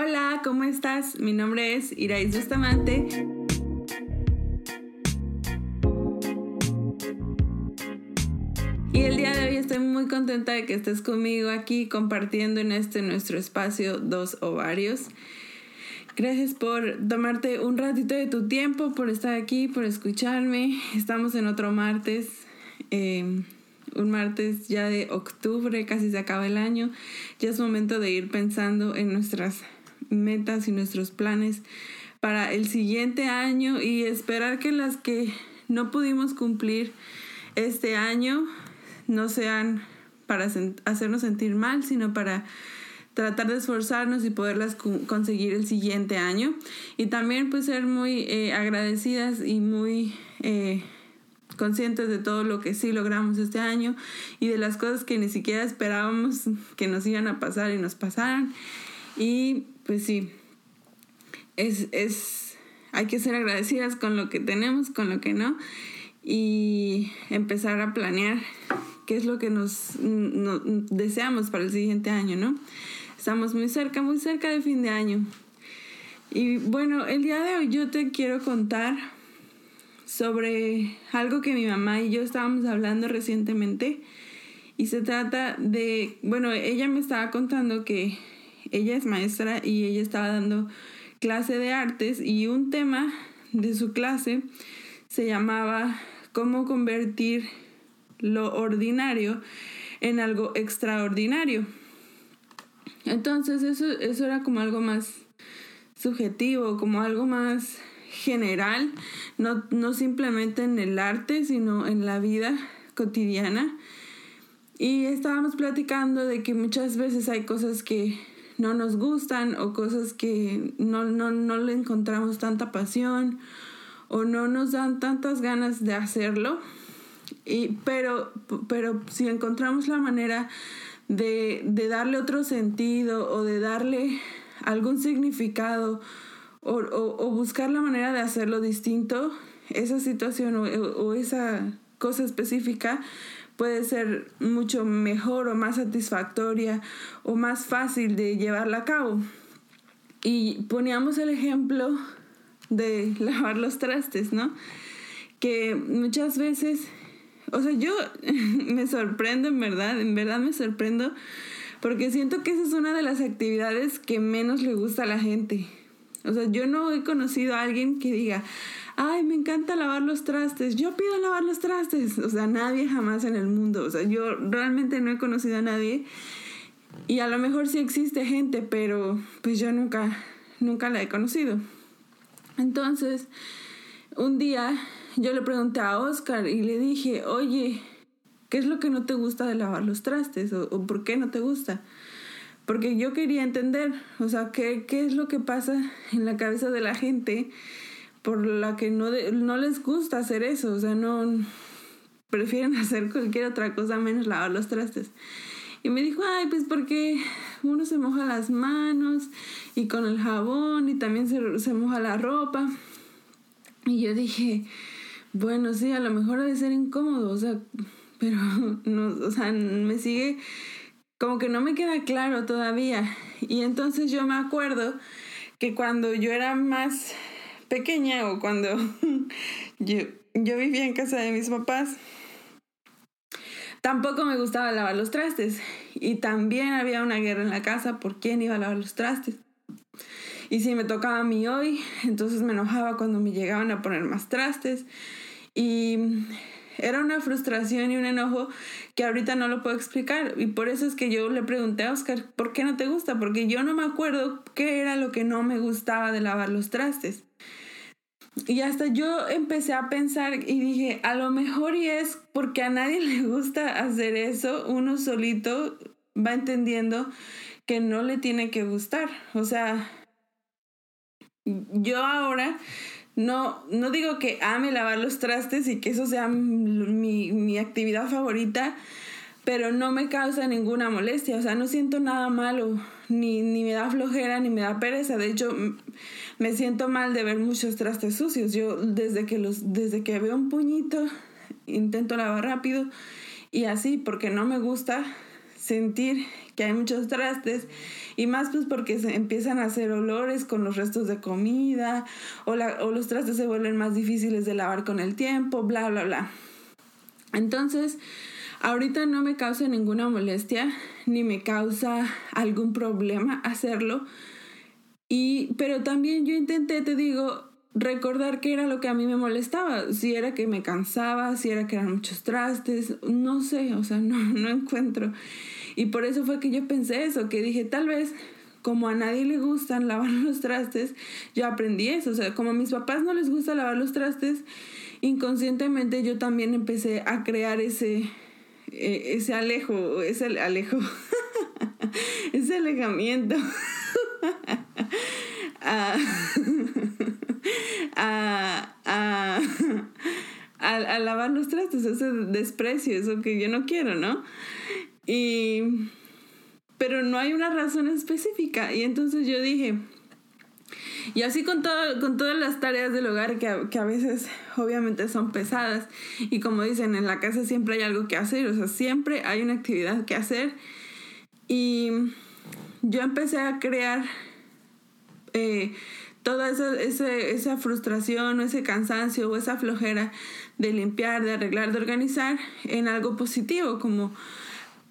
Hola, ¿cómo estás? Mi nombre es Irais Bustamante. Y el día de hoy estoy muy contenta de que estés conmigo aquí compartiendo en este nuestro espacio Dos Ovarios. Gracias por tomarte un ratito de tu tiempo, por estar aquí, por escucharme. Estamos en otro martes. Eh, un martes ya de octubre, casi se acaba el año, ya es momento de ir pensando en nuestras metas y nuestros planes para el siguiente año y esperar que las que no pudimos cumplir este año no sean para hacernos sentir mal, sino para tratar de esforzarnos y poderlas conseguir el siguiente año. Y también pues ser muy eh, agradecidas y muy eh, conscientes de todo lo que sí logramos este año y de las cosas que ni siquiera esperábamos que nos iban a pasar y nos pasaran. Y pues sí, es, es, hay que ser agradecidas con lo que tenemos, con lo que no, y empezar a planear qué es lo que nos, deseamos para el siguiente año, ¿no? Estamos muy cerca, muy cerca de fin de año. Y bueno, el día de hoy yo te quiero contar sobre algo que mi mamá y yo estábamos hablando recientemente. Y se trata de, bueno, ella me estaba contando que ella es maestra y ella estaba dando clase de artes y un tema de su clase se llamaba cómo convertir lo ordinario en algo extraordinario. Entonces eso, eso era como algo más subjetivo, como algo más general, no, no simplemente en el arte, sino en la vida cotidiana. Y estábamos platicando de que muchas veces hay cosas que no nos gustan o cosas que no, no, no le encontramos tanta pasión o no nos dan tantas ganas de hacerlo. Y, pero, pero si encontramos la manera de, de darle otro sentido o de darle algún significado o, buscar la manera de hacerlo distinto, esa situación o, esa cosa específica puede ser mucho mejor o más satisfactoria o más fácil de llevarla a cabo. Y poníamos el ejemplo de lavar los trastes, ¿no? Que muchas veces, o sea, yo me sorprendo en verdad, en verdad me sorprendo, porque siento que esa es una de las actividades que menos le gusta a la gente. O sea, yo no he conocido a alguien que diga, ay, me encanta lavar los trastes, yo pido lavar los trastes. O sea, nadie jamás en el mundo. O sea, yo realmente no he conocido a nadie. Y a lo mejor sí existe gente, pero pues yo nunca, nunca la he conocido. Entonces, un día yo le pregunté a Oscar y le dije, oye, ¿qué es lo que no te gusta de lavar los trastes? ¿O, o por qué no te gusta? Porque yo quería entender, o sea, qué, qué es lo que pasa en la cabeza de la gente por la que no, no les gusta hacer eso, o sea, no prefieren hacer cualquier otra cosa menos lavar los trastes. Y me dijo, ay, pues porque uno se moja las manos y con el jabón y también se, se moja la ropa. Y yo dije, bueno, sí, a lo mejor debe ser incómodo, o sea, pero no, o sea, me sigue como que no me queda claro todavía. Y entonces yo me acuerdo que cuando yo era más pequeña o cuando yo, yo vivía en casa de mis papás, tampoco me gustaba lavar los trastes. Y también había una guerra en la casa por quién iba a lavar los trastes. Y si me tocaba a mí hoy, entonces me enojaba cuando me llegaban a poner más trastes. Y era una frustración y un enojo que ahorita no lo puedo explicar. Y por eso es que yo le pregunté a Oscar, ¿por qué no te gusta? Porque yo no me acuerdo qué era lo que no me gustaba de lavar los trastes. Y hasta yo empecé a pensar y dije, a lo mejor y es porque a nadie le gusta hacer eso, uno solito va entendiendo que no le tiene que gustar. O sea, yo ahora no, no digo que ame lavar los trastes y que eso sea mi, mi actividad favorita, pero no me causa ninguna molestia, o sea, no siento nada malo, ni, ni me da flojera, ni me da pereza, de hecho me siento mal de ver muchos trastes sucios, yo desde que, los, desde que veo un puñito intento lavar rápido y así, porque no me gusta sentir que hay muchos trastes. Y más pues porque se empiezan a hacer olores con los restos de comida o, o los trastes se vuelven más difíciles de lavar con el tiempo, bla, bla, bla. Entonces, ahorita no me causa ninguna molestia ni me causa algún problema hacerlo. Y, pero también yo intenté, te digo, recordar qué era lo que a mí me molestaba, si era que me cansaba, si era que eran muchos trastes, no sé, o sea, no, no encuentro. Y por eso fue que yo pensé eso, que dije, tal vez como a nadie le gustan lavar los trastes, yo aprendí eso, o sea, como a mis papás no les gusta lavar los trastes, inconscientemente yo también empecé a crear ese, e, ese alejo, ese alejo, ese alejamiento. a, a, a, lavar los trastes, ese desprecio, eso que yo no quiero, ¿no? Y, pero no hay una razón específica. Y entonces yo dije, y así con, todo, con todas las tareas del hogar que a, que a, veces obviamente son pesadas. Y como dicen, en la casa siempre hay algo que hacer, o sea, siempre hay una actividad que hacer. Y yo empecé a crear eh, toda esa, esa frustración o ese cansancio o esa flojera de limpiar, de arreglar, de organizar en algo positivo, como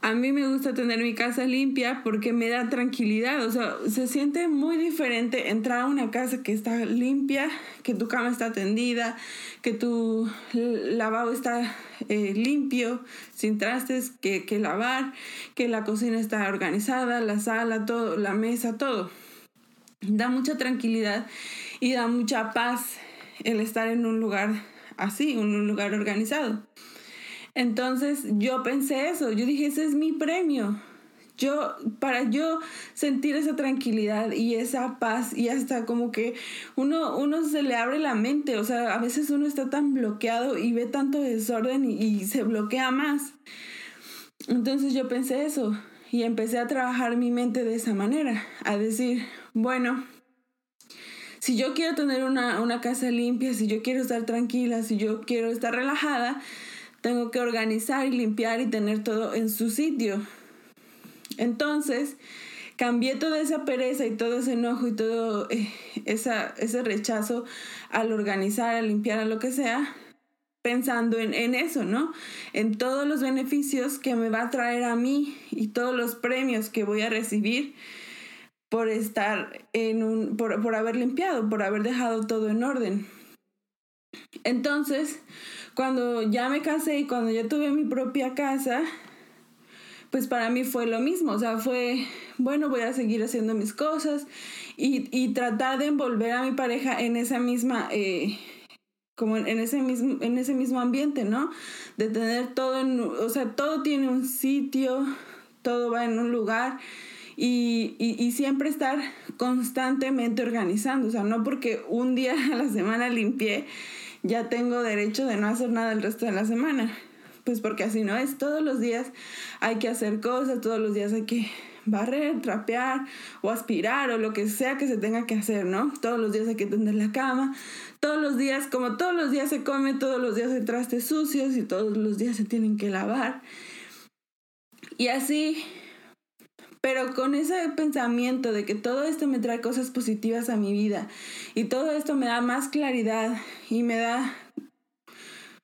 a mí me gusta tener mi casa limpia porque me da tranquilidad, o sea, se siente muy diferente entrar a una casa que está limpia, que tu cama está tendida, que tu lavabo está eh, limpio, sin trastes que, que lavar, que la cocina está organizada, la sala, todo, la mesa, todo da mucha tranquilidad y da mucha paz el estar en un lugar así, en un lugar organizado. Entonces yo pensé eso, yo dije, ese es mi premio. Yo, para yo sentir esa tranquilidad y esa paz y hasta como que uno, uno se le abre la mente, o sea, a veces uno está tan bloqueado y ve tanto desorden y, se bloquea más. Entonces yo pensé eso y empecé a trabajar mi mente de esa manera, a decir, bueno, si yo quiero tener una, una, casa limpia, si yo quiero estar tranquila, si yo quiero estar relajada, tengo que organizar y limpiar y tener todo en su sitio. Entonces, cambié toda esa pereza y todo ese enojo y todo eh, esa, ese rechazo al organizar, a limpiar, a lo que sea, pensando en, en, eso, ¿no? En todos los beneficios que me va a traer a mí y todos los premios que voy a recibir por estar en un, por, por haber limpiado, por haber dejado todo en orden. Entonces, cuando ya me casé y cuando ya tuve mi propia casa, pues para mí fue lo mismo, o sea, fue, bueno, voy a seguir haciendo mis cosas y, y tratar de envolver a mi pareja en esa misma, eh, como en ese, mismo, en ese mismo ambiente, ¿no? De tener todo en, o sea, todo tiene un sitio, todo va en un lugar y, y, siempre estar constantemente organizando. O sea, no porque un día a la semana limpié, ya tengo derecho de no hacer nada el resto de la semana. Pues porque así no es. Todos los días hay que hacer cosas, todos los días hay que barrer, trapear o aspirar o lo que sea que se tenga que hacer, ¿no? Todos los días hay que tender la cama, todos los días, como todos los días se come, todos los días hay trastes sucios y todos los días se tienen que lavar. Y así pero con ese pensamiento de que todo esto me trae cosas positivas a mi vida y todo esto me da más claridad y me da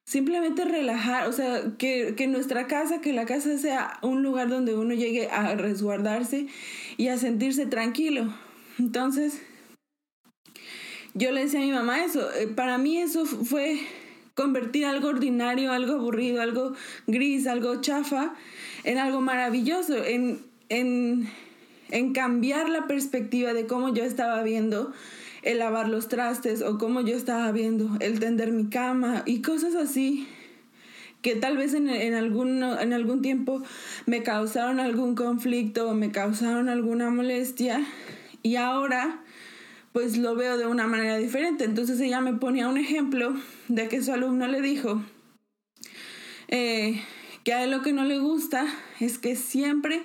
simplemente relajar, o sea, que, que nuestra casa, que la casa sea un lugar donde uno llegue a resguardarse y a sentirse tranquilo. Entonces, yo le decía a mi mamá eso, eh, para mí eso fue convertir algo ordinario, algo aburrido, algo gris, algo chafa, en algo maravilloso, en en, cambiar la perspectiva de cómo yo estaba viendo el lavar los trastes o cómo yo estaba viendo el tender mi cama y cosas así que tal vez en, en, algún, en algún tiempo me causaron algún conflicto o me causaron alguna molestia y ahora pues lo veo de una manera diferente. Entonces ella me ponía un ejemplo de que su alumno le dijo eh, que a él lo que no le gusta es que siempre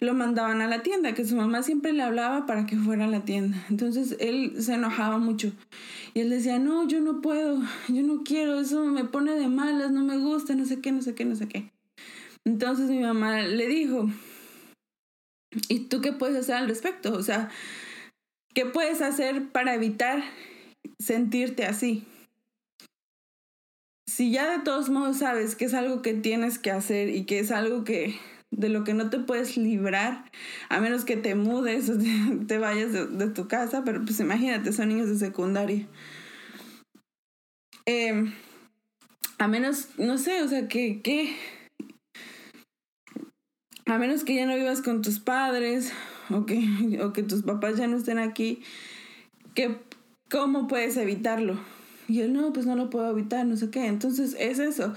lo mandaban a la tienda, que su mamá siempre le hablaba para que fuera a la tienda. Entonces él se enojaba mucho. Y él decía, no, yo no puedo, yo no quiero, eso me pone de malas, no me gusta, no sé qué, no sé qué, no sé qué. Entonces mi mamá le dijo, ¿Y tú qué puedes hacer al respecto? O sea, ¿qué puedes hacer para evitar sentirte así? Si ya de todos modos sabes que es algo que tienes que hacer y que es algo que de lo que no te puedes librar, a menos que te mudes o te, vayas de, tu casa, pero pues imagínate, son niños de secundaria. Em, a menos, no sé, o sea, que, que, a menos que ya no vivas con tus padres o que, o que tus papás ya no estén aquí, que, ¿cómo puedes evitarlo? Y él, no, pues no lo puedo evitar, no sé qué. Entonces es eso,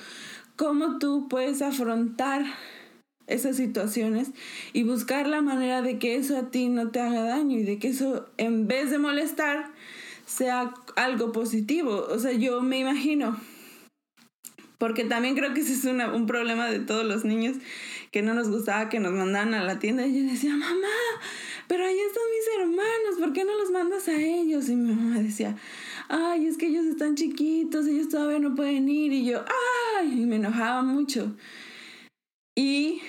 ¿cómo tú puedes afrontar esas situaciones y buscar la manera de que eso a ti no te haga daño y de que eso en vez de molestar sea algo positivo. O sea, yo me imagino, porque también creo que ese es un problema de todos los niños que no nos gustaba que nos mandaran a la tienda y yo decía, mamá, pero ahí están mis hermanos, ¿por qué no los mandas a ellos? Y mi mamá decía, ay, es que ellos están chiquitos, ellos todavía no pueden ir y yo, ay, y me enojaba mucho. Y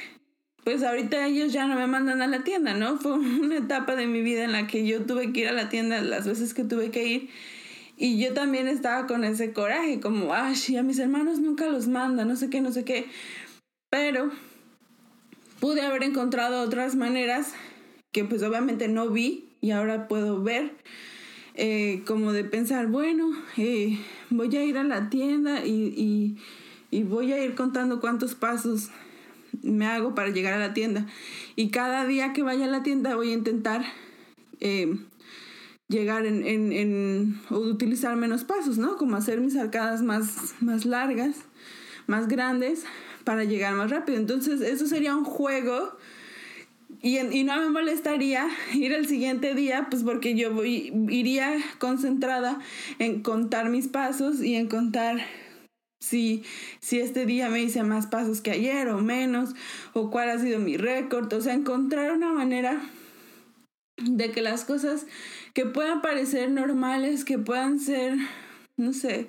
pues ahorita ellos ya no me mandan a la tienda, ¿no? Fue una etapa de mi vida en la que yo tuve que ir a la tienda las veces que tuve que ir. Y yo también estaba con ese coraje, como, ay, a mis hermanos nunca los manda, no sé qué, no sé qué. Pero pude haber encontrado otras maneras que pues obviamente no vi y ahora puedo ver. Eh, como de pensar, bueno, eh, voy a ir a la tienda y, y, y voy a ir contando cuántos pasos me hago para llegar a la tienda. Y cada día que vaya a la tienda voy a intentar eh, llegar en, en, en, o utilizar menos pasos, ¿no? Como hacer mis arcadas más, más largas, más grandes, para llegar más rápido. Entonces, eso sería un juego. Y, y no me molestaría ir el siguiente día, pues porque yo voy, iría concentrada en contar mis pasos y en contar si, si este día me hice más pasos que ayer o menos, o cuál ha sido mi récord, o sea, encontrar una manera de que las cosas que puedan parecer normales, que puedan ser, no sé,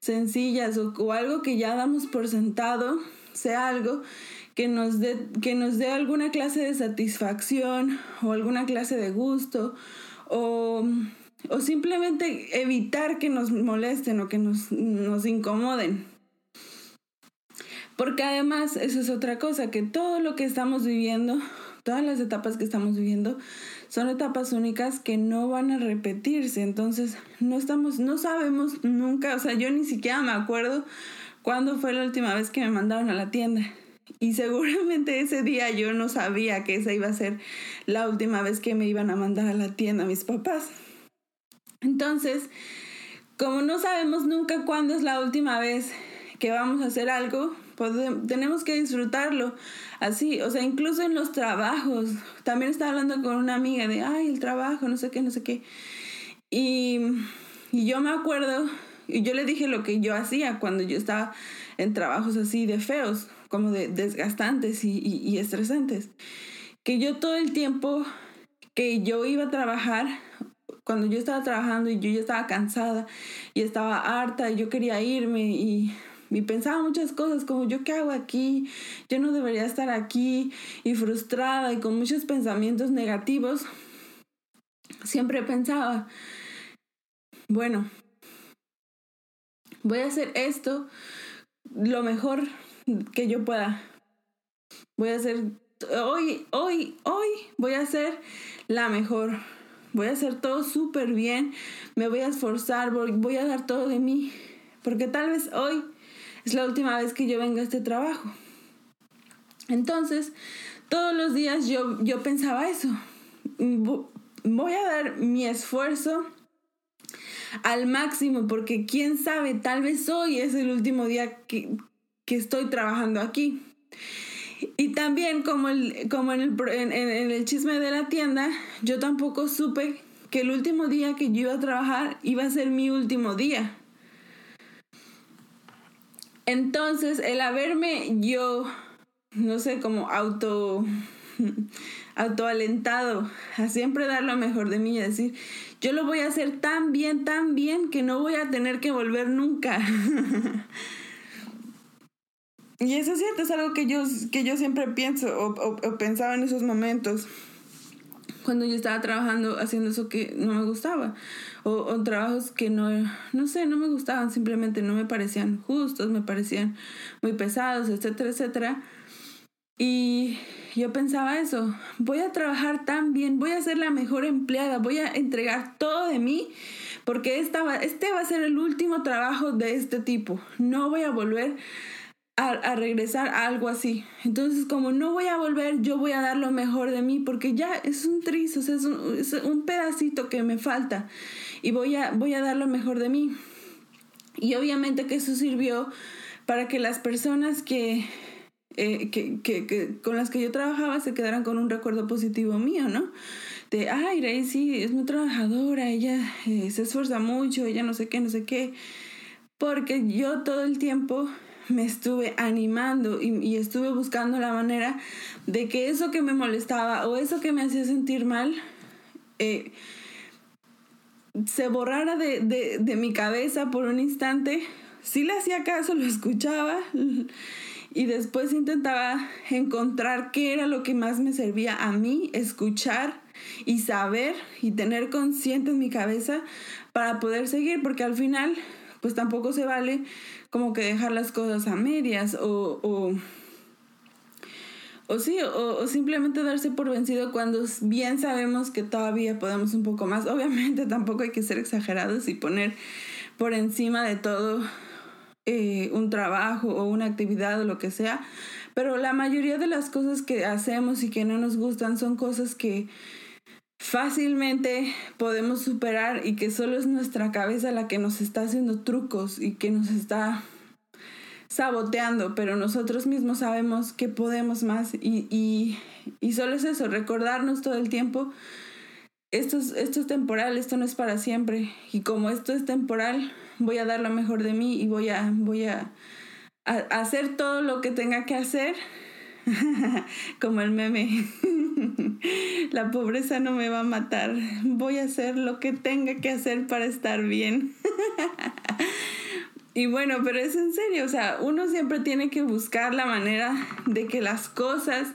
sencillas o, o algo que ya damos por sentado, sea algo que nos dé que nos dé alguna clase de satisfacción o alguna clase de gusto o o simplemente evitar que nos molesten o que nos, nos incomoden. Porque además, eso es otra cosa, que todo lo que estamos viviendo, todas las etapas que estamos viviendo, son etapas únicas que no van a repetirse. Entonces, no estamos, no sabemos nunca, o sea, yo ni siquiera me acuerdo cuándo fue la última vez que me mandaron a la tienda. Y seguramente ese día yo no sabía que esa iba a ser la última vez que me iban a mandar a la tienda mis papás. Entonces, como no sabemos nunca cuándo es la última vez que vamos a hacer algo, pues tenemos que disfrutarlo así, o sea, incluso en los trabajos. También estaba hablando con una amiga de, ay, el trabajo, no sé qué, no sé qué. Y, y yo me acuerdo, y yo le dije lo que yo hacía cuando yo estaba en trabajos así de feos, como de desgastantes y, y estresantes. Que yo todo el tiempo que yo iba a trabajar, cuando yo estaba trabajando y yo ya estaba cansada y estaba harta y yo quería irme y, y pensaba muchas cosas como yo qué hago aquí, yo no debería estar aquí y frustrada y con muchos pensamientos negativos, siempre pensaba, bueno, voy a hacer esto lo mejor que yo pueda. Voy a hacer hoy, hoy, hoy voy a hacer la mejor voy a hacer todo súper bien, me voy a esforzar, voy, a dar todo de mí, porque tal vez hoy es la última vez que yo venga a este trabajo. Entonces, todos los días yo, yo pensaba eso, voy a dar mi esfuerzo al máximo, porque quién sabe, tal vez hoy es el último día que, que estoy trabajando aquí. Y también como, el, como en, el, en, en el chisme de la tienda, yo tampoco supe que el último día que yo iba a trabajar iba a ser mi último día. Entonces, el haberme yo, no sé, como auto, autoalentado a siempre dar lo mejor de mí y decir, yo lo voy a hacer tan bien, tan bien que no voy a tener que volver nunca. Y eso es cierto, es algo que yo, que yo siempre pienso o, pensaba en esos momentos. cuando yo estaba trabajando haciendo eso que no me gustaba o, trabajos que no no sé no me gustaban simplemente no me parecían justos me parecían muy pesados etcétera etcétera y yo pensaba eso voy a trabajar tan bien voy a ser la mejor empleada voy a entregar todo de mí porque esta este va a ser el último trabajo de este tipo no voy a volver regresar a algo así. Entonces, como no voy a volver, yo voy a dar lo mejor de mí porque ya es un trizo, es, un, es un pedacito que me falta y voy a, voy a dar lo mejor de mí. Y obviamente que eso sirvió para que las personas que, eh, que, que, con las que yo trabajaba se quedaran con un recuerdo positivo mío, ¿no? De, ay, sí, es muy trabajadora, ella eh, se esfuerza mucho, ella no sé qué, no sé qué. Porque yo todo el tiempo me estuve animando y, estuve buscando la manera de que eso que me molestaba o eso que me hacía sentir mal eh, se borrara de, de, mi cabeza por un instante. Sí le hacía caso, lo escuchaba y después intentaba encontrar qué era lo que más me servía a mí, escuchar y saber y tener consciente en mi cabeza para poder seguir, porque al final pues tampoco se vale como que dejar las cosas a medias o, o, o sí, o, simplemente darse por vencido cuando bien sabemos que todavía podemos un poco más. Obviamente tampoco hay que ser exagerados y poner por encima de todo eh, un trabajo o una actividad o lo que sea, pero la mayoría de las cosas que hacemos y que no nos gustan son cosas que fácilmente podemos superar y que solo es nuestra cabeza la que nos está haciendo trucos y que nos está saboteando, pero nosotros mismos sabemos que podemos más y, y, y solo es eso, recordarnos todo el tiempo, esto es, esto es temporal, esto no es para siempre y como esto es temporal, voy a dar lo mejor de mí y voy a, voy a, a hacer todo lo que tenga que hacer como el meme. La pobreza no me va a matar. Voy a hacer lo que tenga que hacer para estar bien. Y bueno, pero es en serio, o sea, uno siempre tiene que buscar la manera de que las cosas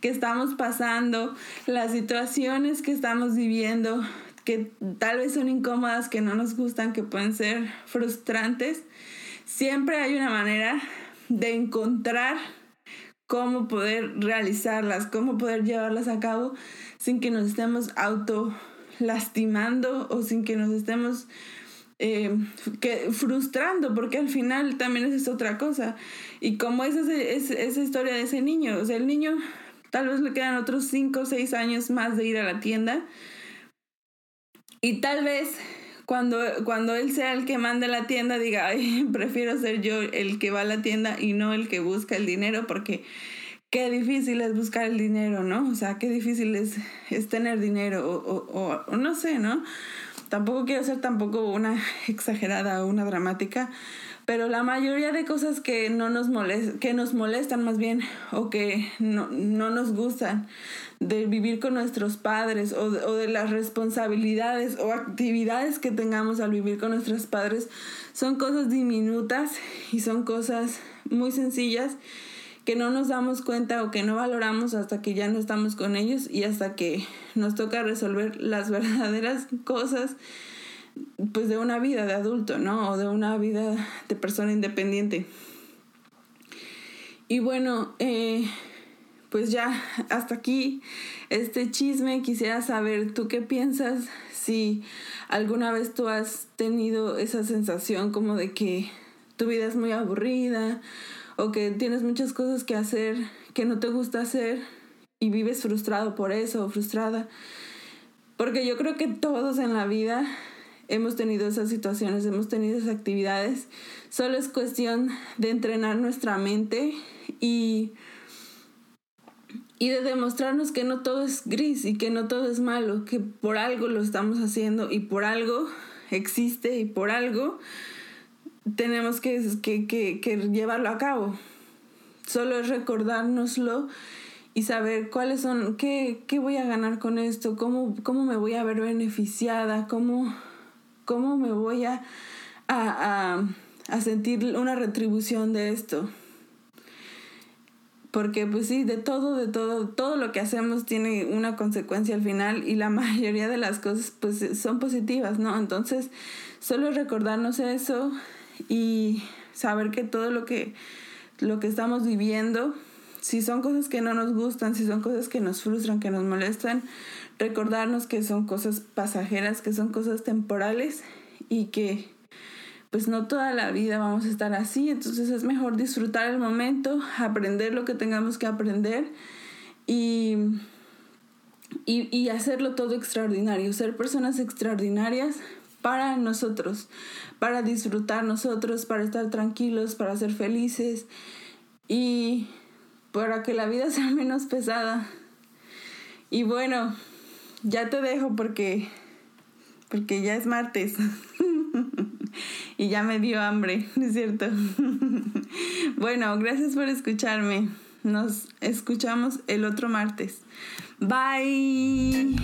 que estamos pasando, las situaciones que estamos viviendo, que tal vez son incómodas, que no nos gustan, que pueden ser frustrantes, siempre hay una manera de encontrar cómo poder realizarlas, cómo poder llevarlas a cabo sin que nos estemos auto lastimando o sin que nos estemos eh, que, frustrando, porque al final también es otra cosa. Y como es, esa historia de ese niño, o sea, el niño tal vez le quedan otros 5 o 6 años más de ir a la tienda. Y tal vez cuando, cuando él sea el que mande la tienda, diga, Ay, prefiero ser yo el que va a la tienda y no el que busca el dinero, porque qué difícil es buscar el dinero, ¿no? O sea, qué difícil es, es tener dinero, o, o, o, no sé, ¿no? Tampoco quiero ser tampoco una exagerada o una dramática, pero la mayoría de cosas que no nos molestan, que nos molestan más bien, o que no, no nos gustan, de vivir con nuestros padres o de, o de, las responsabilidades o actividades que tengamos al vivir con nuestros padres son cosas diminutas y son cosas muy sencillas que no nos damos cuenta o que no valoramos hasta que ya no estamos con ellos y hasta que nos toca resolver las verdaderas cosas pues de una vida de adulto, ¿no? O de una vida de persona independiente. Y bueno, eh, pues ya hasta aquí este chisme. Quisiera saber tú qué piensas, si alguna vez tú has tenido esa sensación como de que tu vida es muy aburrida o que tienes muchas cosas que hacer que no te gusta hacer y vives frustrado por eso o frustrada. Porque yo creo que todos en la vida hemos tenido esas situaciones, hemos tenido esas actividades. Solo es cuestión de entrenar nuestra mente y y de demostrarnos que no todo es gris y que no todo es malo, que por algo lo estamos haciendo y por algo existe y por algo tenemos que, que, que, llevarlo a cabo. Solo es recordárnoslo y saber cuáles son, qué, qué voy a ganar con esto, cómo, cómo me voy a ver beneficiada, cómo, cómo me voy a, a, a sentir una retribución de esto porque pues sí, de todo, de todo, todo lo que hacemos tiene una consecuencia al final y la mayoría de las cosas pues son positivas, ¿no? Entonces, solo recordarnos eso y saber que todo lo que, lo que estamos viviendo, si son cosas que no nos gustan, si son cosas que nos frustran, que nos molestan, recordarnos que son cosas pasajeras, que son cosas temporales y que pues no toda la vida vamos a estar así, entonces es mejor disfrutar el momento, aprender lo que tengamos que aprender y, y, hacerlo todo extraordinario, ser personas extraordinarias para nosotros, para disfrutar nosotros, para estar tranquilos, para ser felices y para que la vida sea menos pesada. Y bueno, ya te dejo porque porque ya es martes. y ya me dio hambre, ¿no es cierto? bueno, gracias por escucharme. Nos escuchamos el otro martes. Bye.